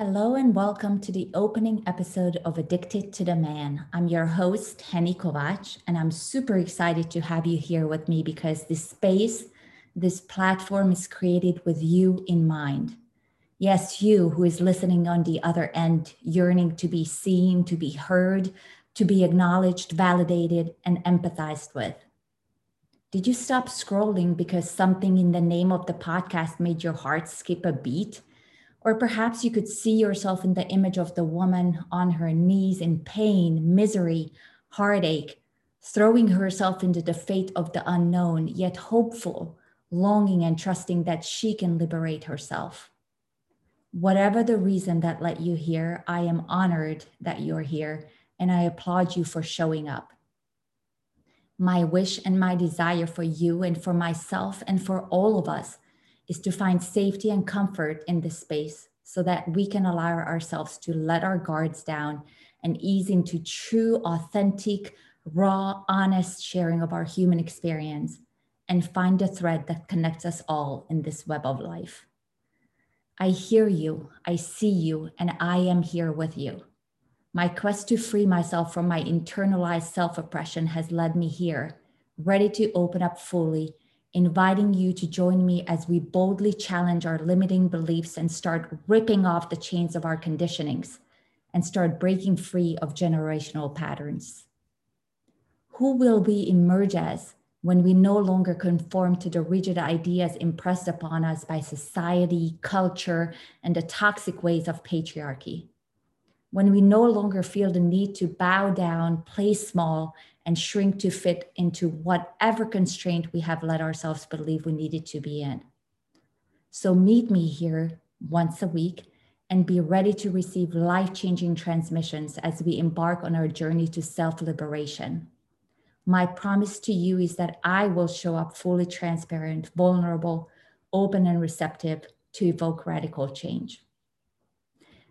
Hello and welcome to the opening episode of Addicted to the Man. I'm your host, Heni Kovacs, and I'm super excited to have you here with me because this space, this platform is created with you in mind. Yes, you who is listening on the other end, yearning to be seen, to be heard, to be acknowledged, validated, and empathized with. Did you stop scrolling because something in the name of the podcast made your heart skip a beat? Or perhaps you could see yourself in the image of the woman on her knees in pain, misery, heartache, throwing herself into the fate of the unknown, yet hopeful, longing and trusting that she can liberate herself. Whatever the reason that led you here, I am honored that you're here and I applaud you for showing up. My wish and my desire for you and for myself and for all of us is to find safety and comfort in this space so that we can allow ourselves to let our guards down and ease into true, authentic, raw, honest sharing of our human experience and find the thread that connects us all in this web of life. I hear you, I see you, and I am here with you. My quest to free myself from my internalized self oppression has led me here, ready to open up fully inviting you to join me as we boldly challenge our limiting beliefs and start ripping off the chains of our conditionings and start breaking free of generational patterns. Who will we emerge as when we no longer conform to the rigid ideas impressed upon us by society, culture, and the toxic ways of patriarchy? When we no longer feel the need to bow down, play small, and shrink to fit into whatever constraint we have let ourselves believe we needed to be in. So meet me here once a week and be ready to receive life changing transmissions as we embark on our journey to self liberation. My promise to you is that I will show up fully transparent, vulnerable, open, and receptive to evoke radical change.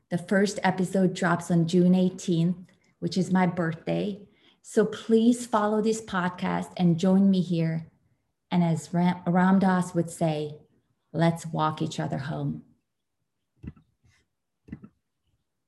The first episode drops on June 18th, which is my birthday. So please follow this podcast and join me here. And as Ram Dass would say, let's walk each other home.